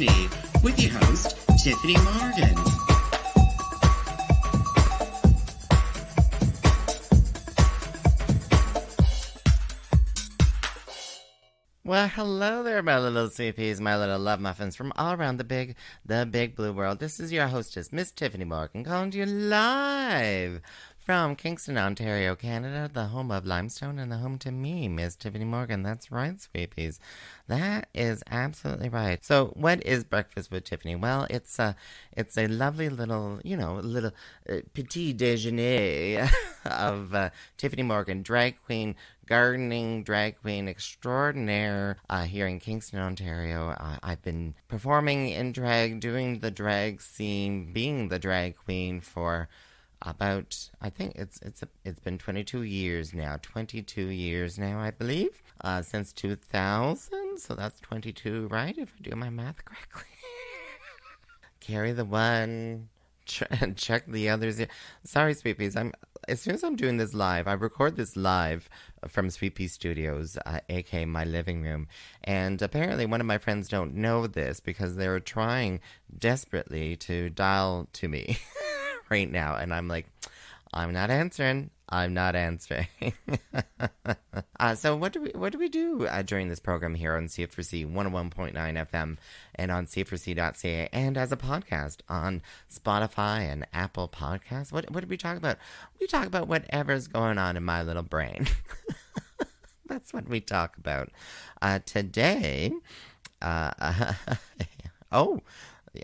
Tiffany with your host, Tiffany Morgan. Well, hello there, my little CPs, my little love muffins from all around the big, the big blue world. This is your hostess, Miss Tiffany Morgan, calling to you live from Kingston, Ontario, Canada, the home of limestone and the home to me, Miss Tiffany Morgan. That's right, sweeties. That is absolutely right. So, what is breakfast with Tiffany? Well, it's a, it's a lovely little, you know, little uh, petit déjeuner of uh, Tiffany Morgan, drag queen, gardening drag queen extraordinaire uh, here in Kingston, Ontario. Uh, I've been performing in drag, doing the drag scene, being the drag queen for about I think it's it's it's been 22 years now, 22 years now, I believe, uh, since 2000. So that's 22, right? If I do my math correctly. Carry the one, ch- check the others. Sorry, sweet peas. I'm as soon as I'm doing this live, I record this live from Sweet Pea Studios, uh, aka my living room. And apparently, one of my friends don't know this because they were trying desperately to dial to me. right now. And I'm like, I'm not answering. I'm not answering. uh, so what do we what do we do uh, during this program here on CFRC 101.9 FM and on CFRC.ca and as a podcast on Spotify and Apple Podcasts? What what do we talk about? We talk about whatever's going on in my little brain. That's what we talk about uh, today. Uh, oh,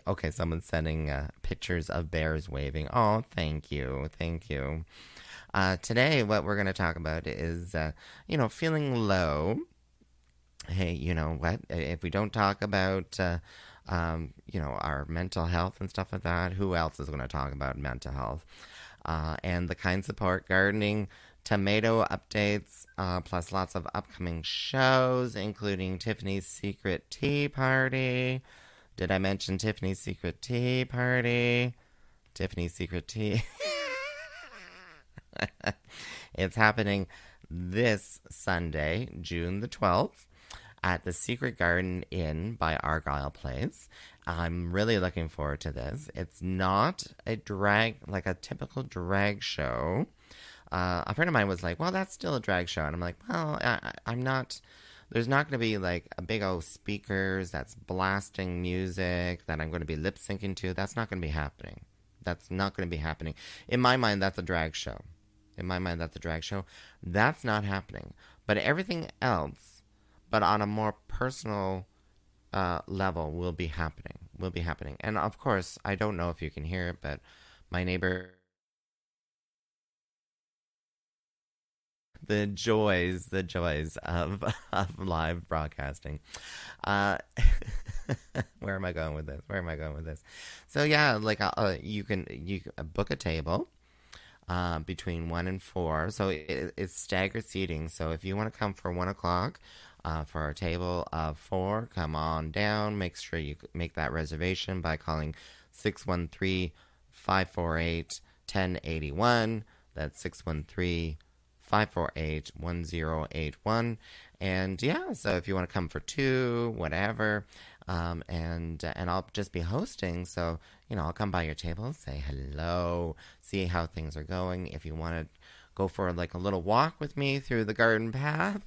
Okay, someone's sending uh, pictures of bears waving. Oh, thank you. Thank you. Uh, today, what we're going to talk about is, uh, you know, feeling low. Hey, you know what? If we don't talk about, uh, um, you know, our mental health and stuff like that, who else is going to talk about mental health? Uh, and the kind support gardening tomato updates, uh, plus lots of upcoming shows, including Tiffany's Secret Tea Party. Did I mention Tiffany's Secret Tea Party? Tiffany's Secret Tea. it's happening this Sunday, June the 12th, at the Secret Garden Inn by Argyle Place. I'm really looking forward to this. It's not a drag, like a typical drag show. Uh, a friend of mine was like, well, that's still a drag show. And I'm like, well, I, I'm not there's not going to be like a big old speakers that's blasting music that I'm going to be lip syncing to. That's not going to be happening. That's not going to be happening. In my mind, that's a drag show. In my mind, that's a drag show. That's not happening. But everything else, but on a more personal uh, level, will be happening. Will be happening. And of course, I don't know if you can hear it, but my neighbor the joys, the joys of of live broadcasting. Uh, where am I going with this? Where am I going with this? So yeah, like uh, uh you can you can book a table. Uh, between one and four, so it, it's staggered seating. So if you want to come for one o'clock, uh, for a table of four, come on down. Make sure you make that reservation by calling 613 548 1081. That's 613 548 1081. And yeah, so if you want to come for two, whatever, um, and and I'll just be hosting. So you know, I'll come by your table, say hello, see how things are going. If you want to go for like a little walk with me through the garden path,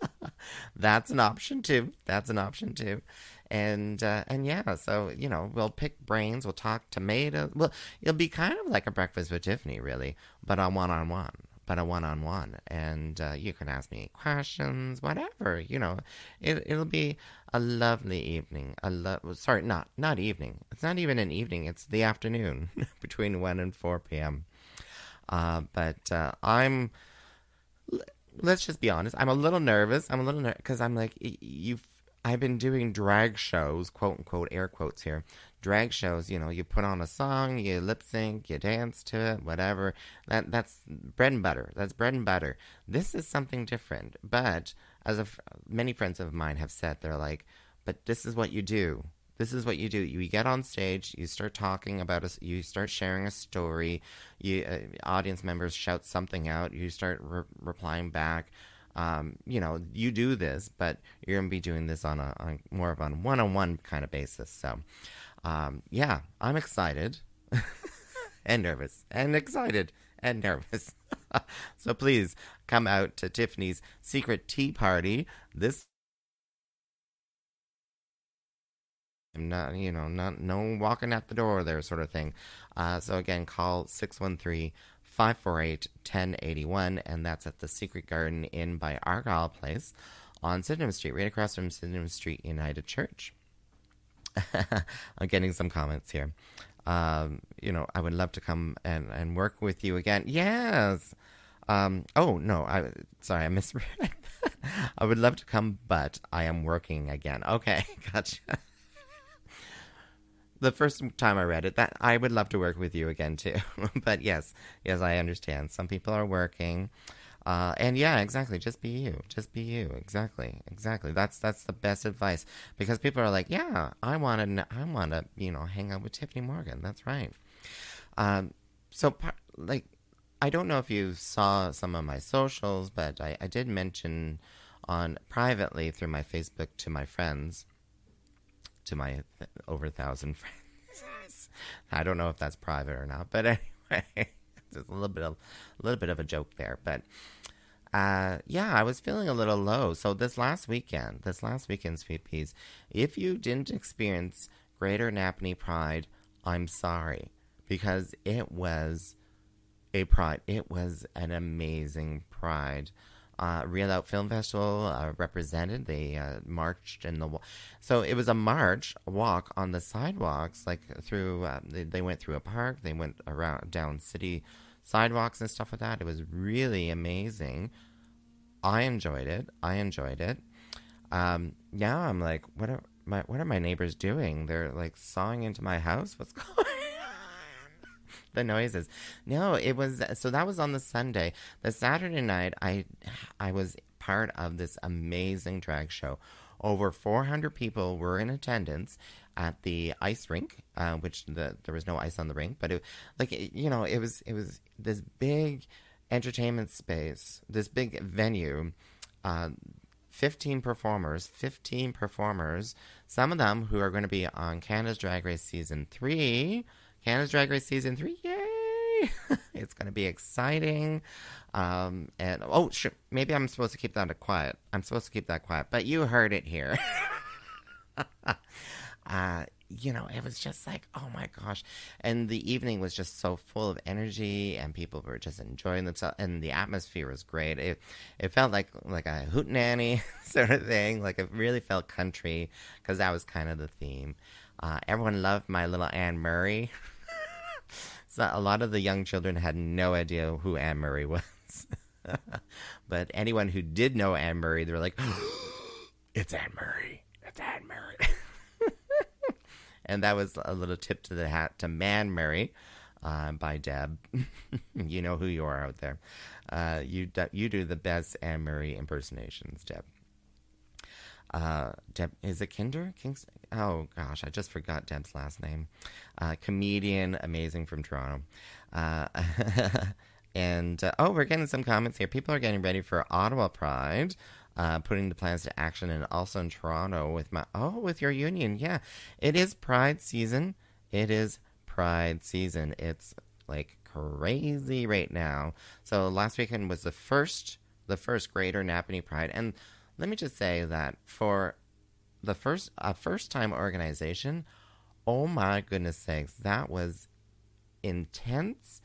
that's an option too. That's an option too. And uh, and yeah, so you know, we'll pick brains, we'll talk tomatoes. Well, it'll be kind of like a breakfast with Tiffany, really, but on one on one but a one-on-one and uh, you can ask me questions whatever you know. It, it'll be a lovely evening a lo- sorry not not evening. It's not even an evening it's the afternoon between 1 and 4 p.m uh, but uh, i'm let's just be honest i'm a little nervous i'm a little nervous because i'm like you've I've been doing drag shows, quote unquote, air quotes here, drag shows, you know, you put on a song, you lip sync, you dance to it, whatever. That that's bread and butter. That's bread and butter. This is something different. But as many friends of mine have said, they're like, but this is what you do. This is what you do. You get on stage, you start talking about you start sharing a story. You uh, audience members shout something out, you start re- replying back. Um, you know, you do this, but you're going to be doing this on a on more of a one-on-one kind of basis. So, um, yeah, I'm excited and nervous and excited and nervous. so please come out to Tiffany's secret tea party this I'm not you know not no walking at the door there sort of thing uh, so again call 613 548 1081 and that's at the secret garden inn by argyle place on sydenham street right across from sydenham street united church. I'm getting some comments here. Um, you know i would love to come and, and work with you again. Yes. Um, oh no i sorry i misread. I would love to come but i am working again. Okay gotcha the first time I read it, that I would love to work with you again too. but yes, yes, I understand. Some people are working. Uh, and yeah, exactly. Just be you. Just be you. Exactly. Exactly. That's that's the best advice because people are like, yeah, I want to, I want to, you know, hang out with Tiffany Morgan. That's right. Um, so like, I don't know if you saw some of my socials, but I, I did mention on privately through my Facebook to my friends to my th- over a thousand friends. I don't know if that's private or not, but anyway, there's a little bit of a little bit of a joke there. But uh, yeah, I was feeling a little low. So this last weekend, this last weekend, Sweet Peas, if you didn't experience Greater Napanee Pride, I'm sorry because it was a pride. It was an amazing pride uh, Reelout Film Festival uh, represented. They uh, marched in the so it was a march, walk on the sidewalks, like through. Uh, they, they, went through a park. They went around down city sidewalks and stuff like that. It was really amazing. I enjoyed it. I enjoyed it. Um, now I'm like, what are my what are my neighbors doing? They're like sawing into my house. What's going the noises. No, it was so that was on the Sunday. The Saturday night, I I was part of this amazing drag show. Over 400 people were in attendance at the ice rink, uh, which the, there was no ice on the rink, but it like you know it was it was this big entertainment space, this big venue. Uh, 15 performers, 15 performers, some of them who are going to be on Canada's Drag Race season 3 Canada's Drag Race season three. Yay! it's to be exciting. Um, and oh, sure, maybe I'm supposed to keep that quiet. I'm supposed to keep that quiet, but you heard it here. uh, you know, it was just like, oh my gosh. And the evening was just so full of energy and people were just enjoying themselves and the atmosphere was great. It it felt like like a hootenanny sort of thing. Like it really felt country because that was kind of the theme. Uh, everyone loved my little Anne Murray. so a lot of the young children had no idea who Anne Murray was. but anyone who did know Anne Murray, they were like, it's Anne Murray. It's Anne Murray. And that was a little tip to the hat to Anne Murray. Uh, by Deb. you know who you are out there. Uh, you, you do the best Anne Murray impersonations, Deb uh, Deb, is it Kinder? Kings? Oh gosh, I just forgot Deb's last name. Uh, comedian, amazing from Toronto. Uh, and uh, oh, we're getting some comments here. People are getting ready for Ottawa Pride. Uh, putting the plans to action and also in Toronto with my oh with your union. Yeah it is Pride season. It is Pride season. It's like crazy right now. So last weekend was the first the first Greater Napanee Pride. And let me just say that for the first a first time organization, oh my goodness sakes, that was intense,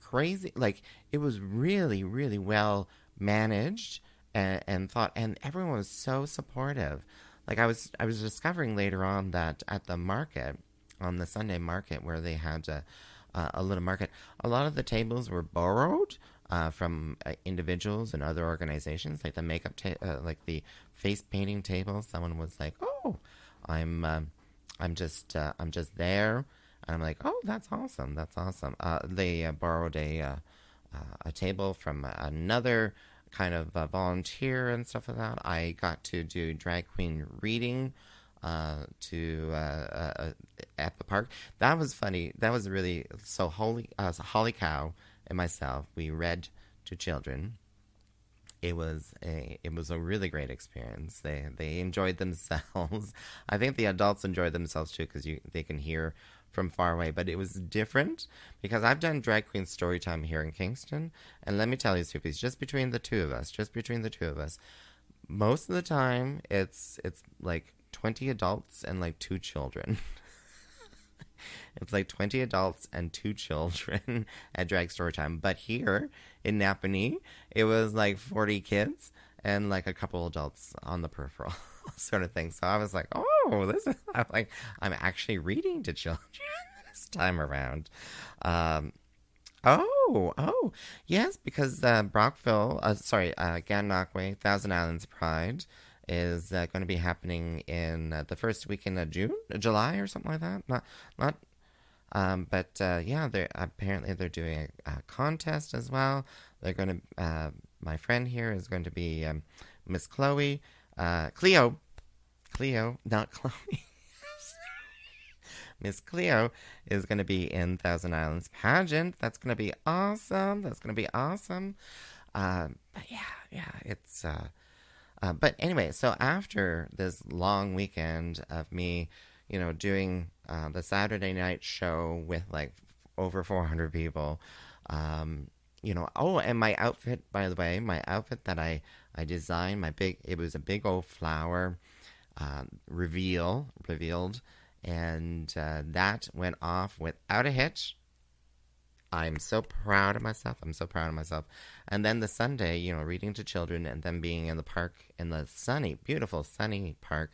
crazy. Like it was really, really well managed and, and thought, and everyone was so supportive. Like I was, I was discovering later on that at the market, on the Sunday market where they had a, a little market, a lot of the tables were borrowed uh, from uh, individuals and other organizations, like the makeup, ta- uh, like the face painting table. Someone was like, "Oh, I'm, um, I'm just, uh, I'm just there," and I'm like, "Oh, that's awesome! That's awesome." Uh, they uh, borrowed a a table from another kind of volunteer and stuff like that. I got to do drag queen reading. Uh, to uh, uh, at the park. That was funny. That was really so holy. Uh, Holly Cow and myself, we read to children. it was a it was a really great experience. They they enjoyed themselves. I think the adults enjoyed themselves too because you they can hear from far away. But it was different because I've done drag queen story time here in Kingston, and let me tell you, Soupies, just between the two of us, just between the two of us, most of the time it's it's like twenty adults and like two children. it's like 20 adults and two children at drag story time. But here in Napanee, it was like 40 kids and like a couple adults on the peripheral sort of thing. So I was like, oh, this is, I'm like, I'm actually reading to children this time around. Um, oh, oh, yes, because uh, Brockville, uh, sorry, uh, Gananoque, Thousand Islands Pride is uh, going to be happening in uh, the first weekend of June, July, or something like that. Not, not. Um, but uh, yeah, they're apparently they're doing a, a, contest as well. They're going to. Uh, my friend here is going to be um, Miss Chloe, uh, Cleo, Cleo, not Chloe. Miss Cleo is going to be in Thousand Islands pageant. That's going to be awesome. That's going to be awesome. Um, but yeah, yeah, it's uh, uh, but anyway, so after this long weekend of me, you know, doing uh, the Saturday night show with like over 400 people, um, you know, oh, and my outfit, by the way, my outfit that I, I designed, my big, it was a big old flower uh, reveal, revealed, and uh, that went off without a hitch. I'm so proud of myself. I'm so proud of myself. And then the Sunday, you know, reading to children and then being in the park in the sunny, beautiful sunny park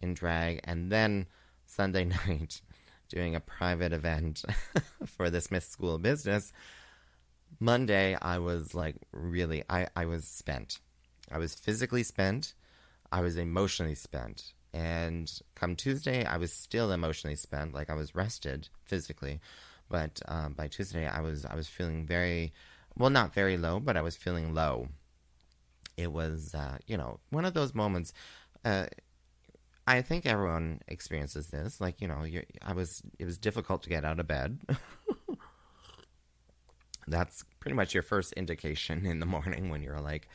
in drag. And then Sunday night doing a private event for the Smith School of Business. Monday, I was like really, I, I was spent. I was physically spent. I was emotionally spent. And come Tuesday, I was still emotionally spent. Like I was rested physically but um, by Tuesday, I was I was feeling very, well, not very low, but I was feeling low. It was, uh, you know, one of those moments. Uh, I think everyone experiences this. Like, you know, I was. It was difficult to get out of bed. That's pretty much your first indication in the morning when you're like,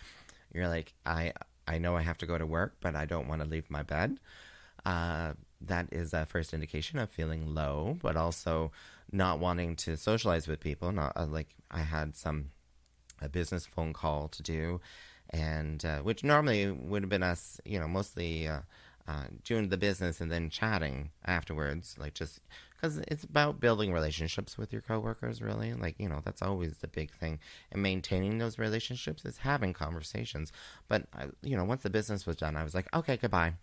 you're like, I I know I have to go to work, but I don't want to leave my bed. Uh, that is a first indication of feeling low, but also not wanting to socialize with people. Not uh, like I had some a business phone call to do, and uh, which normally would have been us, you know, mostly uh, doing the business and then chatting afterwards, like just because it's about building relationships with your coworkers. Really, like you know, that's always the big thing, and maintaining those relationships is having conversations. But I, you know, once the business was done, I was like, okay, goodbye.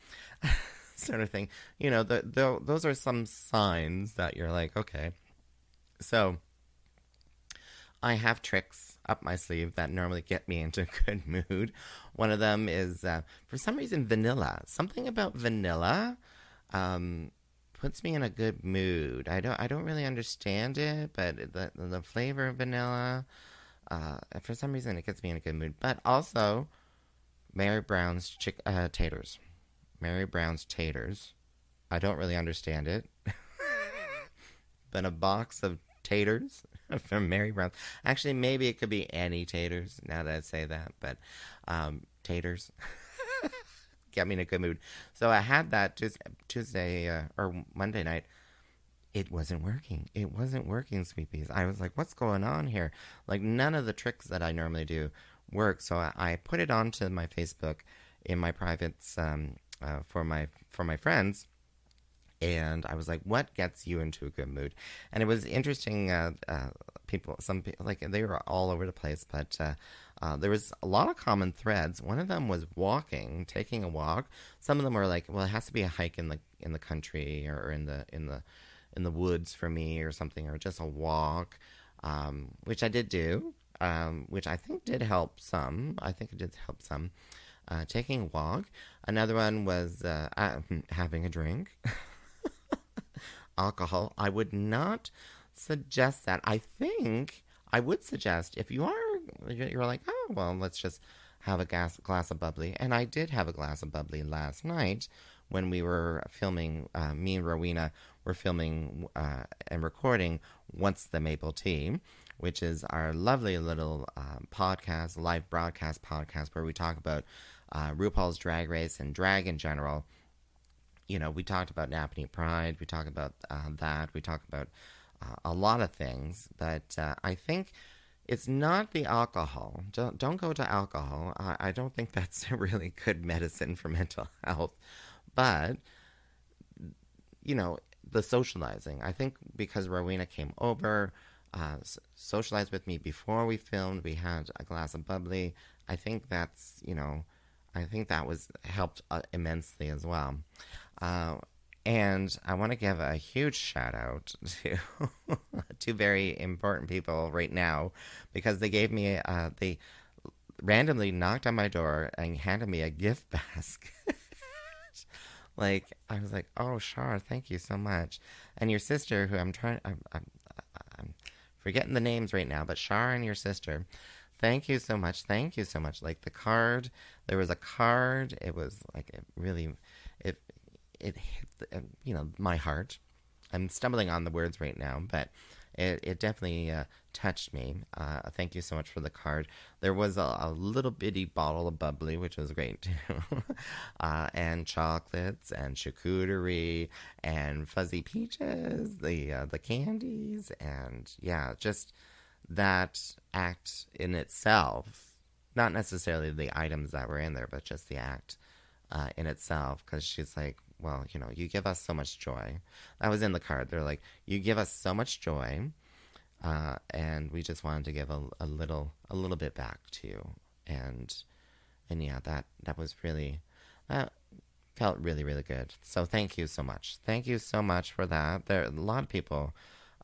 sort of thing. You know, the, the, those are some signs that you're like, okay, so, I have tricks up my sleeve that normally get me into a good mood. One of them is, uh, for some reason, vanilla. Something about vanilla um, puts me in a good mood. I don't, I don't really understand it, but the the flavor of vanilla, uh, for some reason, it gets me in a good mood. But also, Mary Brown's chick, uh, taters. Mary Brown's taters. I don't really understand it. but a box of taters from Mary Brown. Actually, maybe it could be Annie taters. Now that I say that, but um, taters get me in a good mood. So I had that Tuesday uh, or Monday night. It wasn't working. It wasn't working, Sweepies. I was like, "What's going on here?" Like none of the tricks that I normally do work. So I, I put it onto my Facebook in my privates um, uh, for my for my friends and I was like, "What gets you into a good mood?" And it was interesting. Uh, uh, people, some people, like they were all over the place, but uh, uh, there was a lot of common threads. One of them was walking, taking a walk. Some of them were like, "Well, it has to be a hike in the in the country or in the in the in the woods for me, or something, or just a walk," um, which I did do, um, which I think did help some. I think it did help some. Uh, taking a walk. Another one was uh, having a drink. alcohol, I would not suggest that. I think I would suggest if you are, you're like, oh, well, let's just have a gas, glass of bubbly. And I did have a glass of bubbly last night when we were filming, uh, me and Rowena were filming uh, and recording Once the Maple Tea, which is our lovely little uh, podcast, live broadcast podcast, where we talk about uh, RuPaul's Drag Race and drag in general. You know, we talked about Napanee Pride, we talk about uh, that, we talk about uh, a lot of things, but uh, I think it's not the alcohol. Don't don't go to alcohol. I, I don't think that's a really good medicine for mental health, but you know the socializing. I think because Rowena came over, uh, socialized with me before we filmed. We had a glass of bubbly. I think that's you know, I think that was helped uh, immensely as well. Uh, and I want to give a huge shout out to two very important people right now because they gave me uh, they randomly knocked on my door and handed me a gift basket. like I was like, "Oh, Shar, thank you so much." And your sister, who I'm trying, I'm, I'm, I'm forgetting the names right now, but Shar and your sister, thank you so much. Thank you so much. Like the card, there was a card. It was like it really, it it hit uh, you know my heart. I'm stumbling on the words right now, but it, it definitely uh, touched me. Uh, thank you so much for the card. There was a, a little bitty bottle of bubbly, which was great too, uh, and chocolates and charcuterie and fuzzy peaches, the uh, the candies, and yeah, just that act in itself. Not necessarily the items that were in there, but just the act uh, in itself. Because she's like, well, you know, you give us so much joy. That was in the card. They're like, you give us so much joy, uh, and we just wanted to give a, a little, a little bit back to you. And, and yeah, that that was really, that felt really, really good. So thank you so much. Thank you so much for that. There are a lot of people,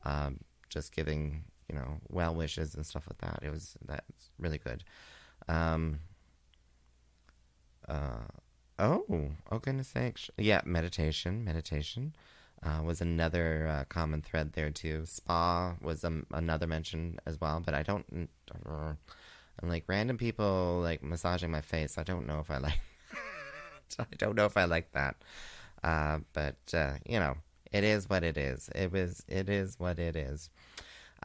um, just giving, you know, well wishes and stuff like that. It was that's really good. Um, uh, Oh, oh goodness sakes. Yeah, meditation, meditation uh, was another uh, common thread there too. Spa was um, another mention as well, but I don't. I'm like random people like massaging my face. I don't know if I like. I don't know if I like that. Uh, but uh, you know, it is what it is. It was. It is what it is.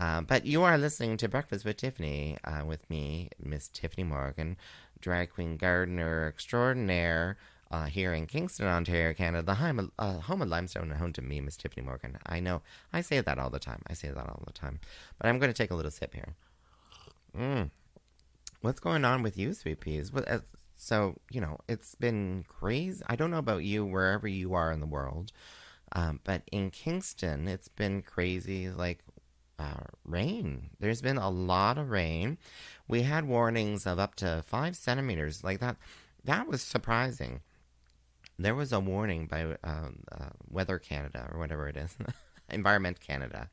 Uh, but you are listening to Breakfast with Tiffany uh, with me, Miss Tiffany Morgan, drag queen gardener extraordinaire uh, here in Kingston, Ontario, Canada, the home, uh, home of limestone and home to me, Miss Tiffany Morgan. I know I say that all the time. I say that all the time. But I'm going to take a little sip here. Mm. What's going on with you, Sweet Peas? What, uh, so, you know, it's been crazy. I don't know about you, wherever you are in the world, um, but in Kingston, it's been crazy. Like, uh, rain. There's been a lot of rain. We had warnings of up to five centimeters. Like that, that was surprising. There was a warning by um, uh, Weather Canada or whatever it is, Environment Canada,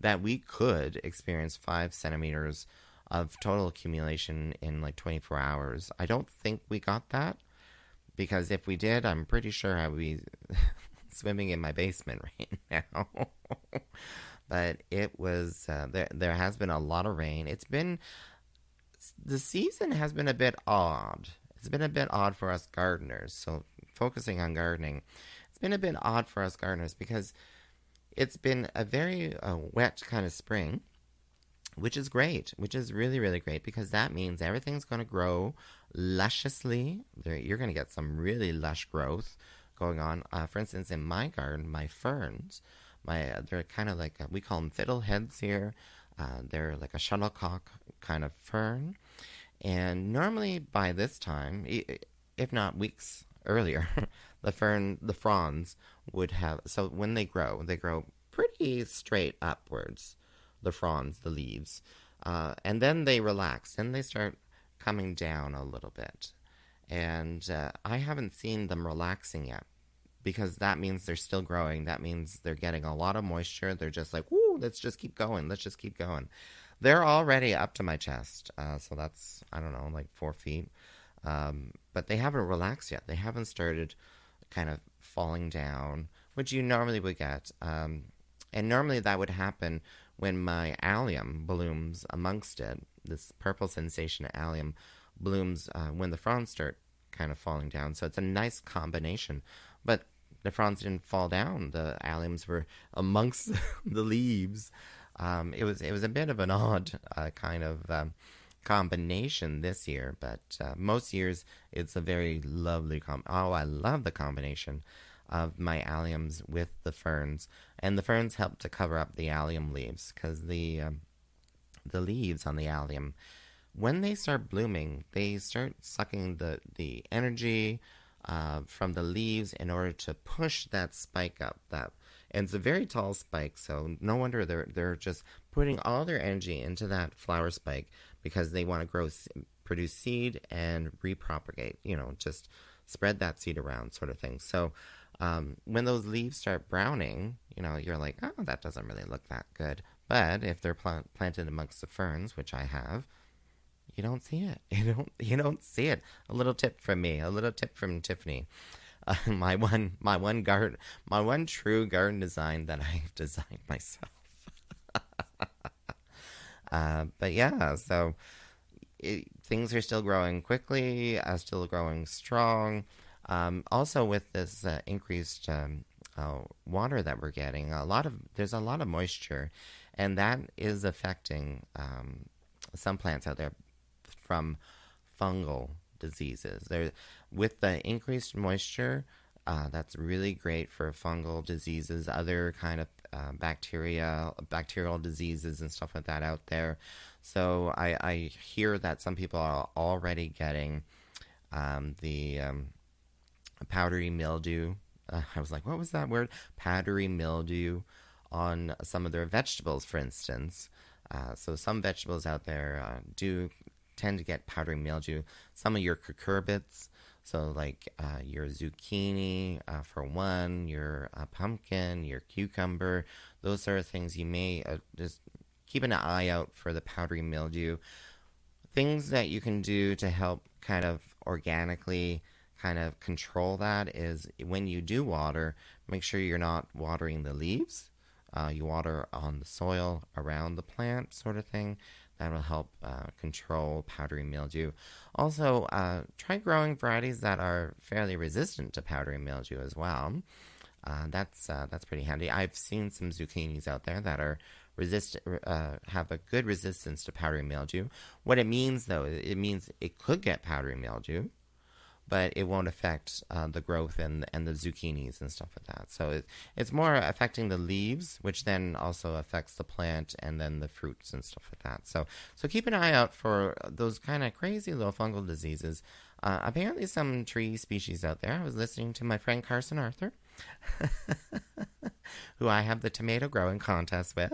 that we could experience five centimeters of total accumulation in like 24 hours. I don't think we got that because if we did, I'm pretty sure I would be swimming in my basement right now but it was uh, there. There has been a lot of rain. It's been the season has been a bit odd. It's been a bit odd for us gardeners. So focusing on gardening, it's been a bit odd for us gardeners because it's been a very uh, wet kind of spring, which is great. Which is really really great because that means everything's going to grow lusciously. You're going to get some really lush growth going on. Uh, for instance, in my garden, my ferns my they're kind of like a, we call them fiddleheads here. Uh, they're like a shuttlecock kind of fern, and normally by this time, if not weeks earlier, the fern, the fronds would have. So when they grow, they grow pretty straight upwards. The fronds, the leaves, uh, and then they relax and they start coming down a little bit. And uh, I haven't seen them relaxing yet because that means they're still growing. That means they're getting a lot of moisture. They're just like, whoo, let's just keep going. Let's just keep going. They're already up to my chest. Uh, so that's, I don't know, like four feet. Um, but they haven't relaxed yet. They haven't started kind of falling down, which you normally would get. Um, and normally that would happen when my allium blooms amongst it. This purple sensation allium blooms uh, when the fronds start kind of falling down. So it's a nice combination. But the fronds didn't fall down. The alliums were amongst the leaves. Um, it was it was a bit of an odd uh, kind of um, combination this year, but uh, most years it's a very lovely com. Oh, I love the combination of my alliums with the ferns, and the ferns help to cover up the allium leaves because the um, the leaves on the allium, when they start blooming, they start sucking the the energy uh, from the leaves in order to push that spike up. That and it's a very tall spike, so no wonder they're they're just putting all their energy into that flower spike because they want to grow, produce seed and repropagate. You know, just spread that seed around, sort of thing. So um, when those leaves start browning, you know, you're like, oh, that doesn't really look that good. But if they're plant- planted amongst the ferns, which I have, you don't see it. You don't. You don't see it. A little tip from me. A little tip from Tiffany. Uh, my one, my one garden, my one true garden design that I've designed myself. uh, but yeah, so it, things are still growing quickly. Uh, still growing strong. Um, also, with this uh, increased um, uh, water that we're getting, a lot of there's a lot of moisture, and that is affecting um, some plants out there from fungal diseases. There, with the increased moisture, uh, that's really great for fungal diseases, other kind of uh, bacteria, bacterial diseases, and stuff like that out there. So I, I hear that some people are already getting um, the um, powdery mildew. Uh, I was like, what was that word? Powdery mildew on some of their vegetables, for instance. Uh, so some vegetables out there uh, do tend to get powdery mildew. Some of your cucurbits, so like uh, your zucchini uh, for one, your uh, pumpkin, your cucumber, those sort of things. You may uh, just keep an eye out for the powdery mildew. Things that you can do to help kind of organically kind of control that is when you do water, make sure you're not watering the leaves. Uh, you water on the soil around the plant, sort of thing. That will help uh, control powdery mildew. Also, uh, try growing varieties that are fairly resistant to powdery mildew as well. Uh, that's uh, that's pretty handy. I've seen some zucchinis out there that are resist uh, have a good resistance to powdery mildew. What it means, though, it means it could get powdery mildew but it won't affect uh, the growth and and the zucchinis and stuff like that. So it, it's more affecting the leaves, which then also affects the plant and then the fruits and stuff like that. So so keep an eye out for those kind of crazy little fungal diseases. Uh, apparently, some tree species out there. I was listening to my friend Carson Arthur. who I have the tomato growing contest with,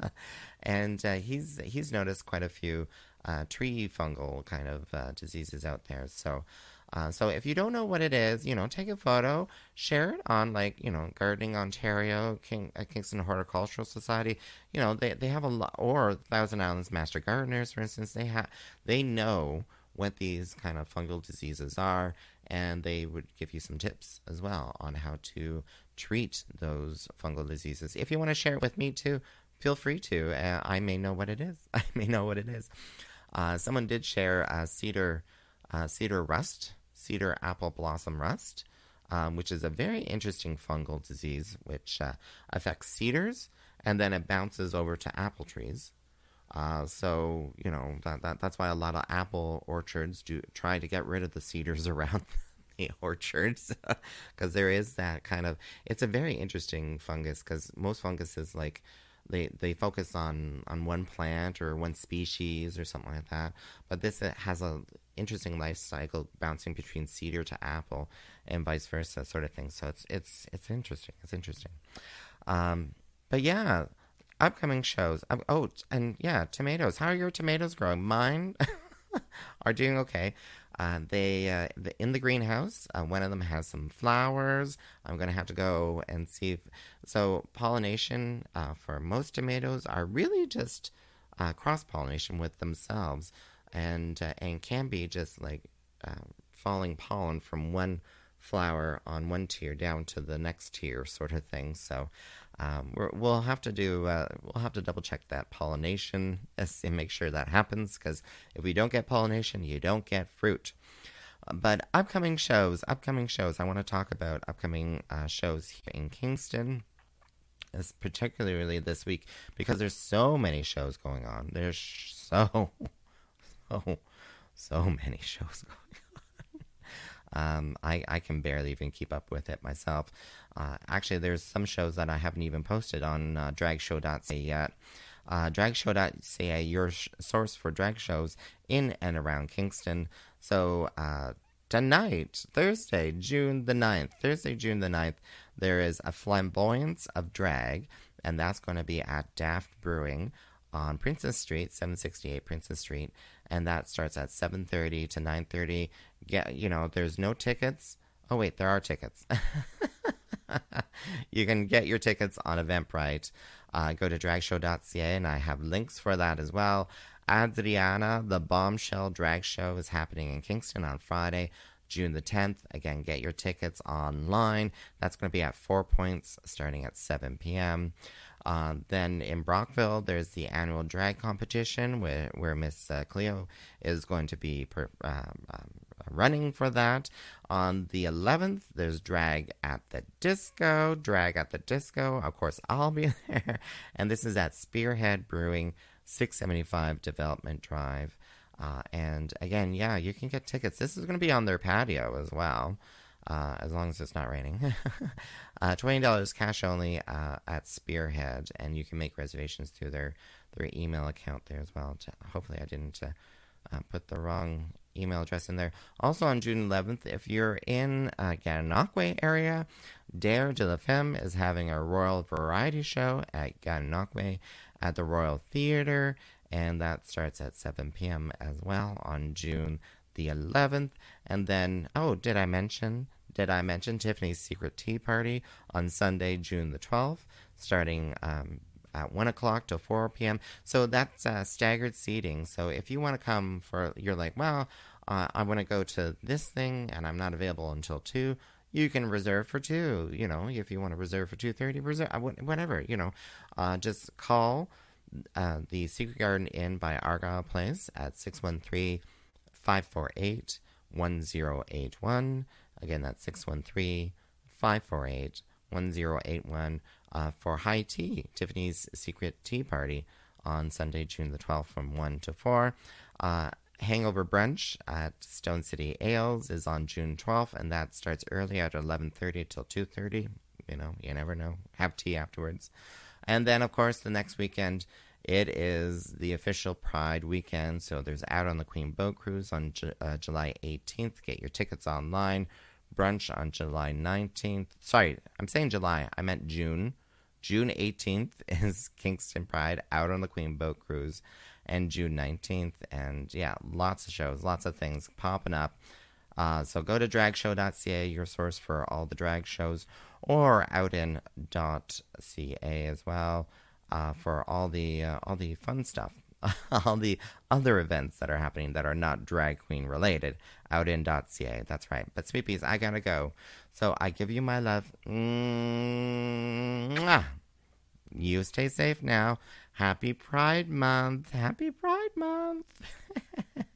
and uh, he's he's noticed quite a few uh, tree fungal kind of uh, diseases out there. So uh, so if you don't know what it is, you know, take a photo, share it on like you know Gardening Ontario, King, uh, Kingston Horticultural Society. You know, they they have a lot, or Thousand Islands Master Gardeners, for instance. They have they know what these kind of fungal diseases are, and they would give you some tips as well on how to treat those fungal diseases. If you want to share it with me too, feel free to. Uh, I may know what it is. I may know what it is. Uh, someone did share uh, cedar cedar rust cedar apple blossom rust, um, which is a very interesting fungal disease which uh, affects cedars and then it bounces over to apple trees. Uh, so you know that, that that's why a lot of apple orchards do try to get rid of the cedars around the orchards because there is that kind of it's a very interesting fungus because most funguses like they they focus on on one plant or one species or something like that. But this has a interesting life cycle bouncing between cedar to apple and vice versa sort of thing. So it's it's it's interesting. It's interesting. Um, but yeah upcoming shows. Oh and yeah tomatoes. How are your tomatoes growing? Mine are doing okay uh, they uh, in the greenhouse. Uh, one of them has some flowers. I'm gonna have to go and see if so pollination uh, for most tomatoes are really just uh, cross pollination with themselves, and uh, and can be just like falling pollen from one flower on one tier down to the next tier, sort of thing. So um, we will have to do uh, we'll have to double check that pollination and make sure that happens because if we don't get pollination, you don't get fruit. But upcoming shows, upcoming shows. I want to talk about upcoming uh, shows here in Kingston. particularly this week because there's so many shows going on. There's so, so, so many shows going on. Um, I, I can barely even keep up with it myself. Uh, actually, there's some shows that I haven't even posted on uh, dragshow.ca yet. Uh, dragshow.ca, your sh- source for drag shows in and around Kingston. So, uh, tonight, Thursday, June the 9th, Thursday, June the 9th, there is a flamboyance of drag, and that's going to be at Daft Brewing on Princess Street, 768 Princess Street, and that starts at 7:30 to 9:30. Get, you know, there's no tickets. Oh wait, there are tickets. you can get your tickets on Eventbrite. Uh, go to dragshow.ca, and I have links for that as well. Adriana, the Bombshell Drag Show, is happening in Kingston on Friday, June the 10th. Again, get your tickets online. That's going to be at Four Points starting at 7 p.m. Uh, then in Brockville, there's the annual drag competition where, where Miss uh, Cleo is going to be per, um, um, running for that. On the 11th, there's drag at the disco. Drag at the disco. Of course, I'll be there. And this is at Spearhead Brewing, 675 Development Drive. Uh, and again, yeah, you can get tickets. This is going to be on their patio as well, uh, as long as it's not raining. uh, $20 cash only uh, at Spearhead, and you can make reservations through their, their email account there as well. To, hopefully, I didn't uh, uh, put the wrong email address in there. Also on June 11th, if you're in uh, Gananoque area, Dare de la Femme is having a royal variety show at Gananoque at the Royal Theater, and that starts at 7 p.m. as well on June the 11th. And then, oh, did I mention? Did I mention Tiffany's Secret Tea Party on Sunday, June the 12th, starting um, at 1 o'clock to 4 p.m. So that's uh, staggered seating. So if you want to come for, you're like, well, uh, I want to go to this thing and I'm not available until 2 you can reserve for two. You know, if you want to reserve for two thirty, reserve whatever. You know, uh, just call uh, the Secret Garden Inn by Argyle Place at 613 548 1081. Again, that's 613 548 1081 uh, for high tea, Tiffany's Secret Tea Party on Sunday, June the 12th from 1 to 4. Hangover Brunch at Stone City Ales is on June 12th, and that starts early at 11.30 till 2.30. You know, you never know. Have tea afterwards. And then, of course, the next weekend, it is the official Pride weekend. So there's Out on the Queen Boat Cruise on Ju- uh, July 18th. Get your tickets online. Brunch on July 19th. Sorry, I'm saying July. I meant June. June 18th is Kingston Pride Out on the Queen Boat Cruise and June 19th. And yeah, lots of shows, lots of things popping up. Uh, so go to dragshow.ca, your source for all the drag shows, or outin.ca as well uh, for all the uh, all the fun stuff, all the other events that are happening that are not drag queen related. Outin.ca, that's right. But Sweepies, I gotta go. So I give you my love. Mwah. You stay safe now. Happy Pride Month. Happy Pride Month.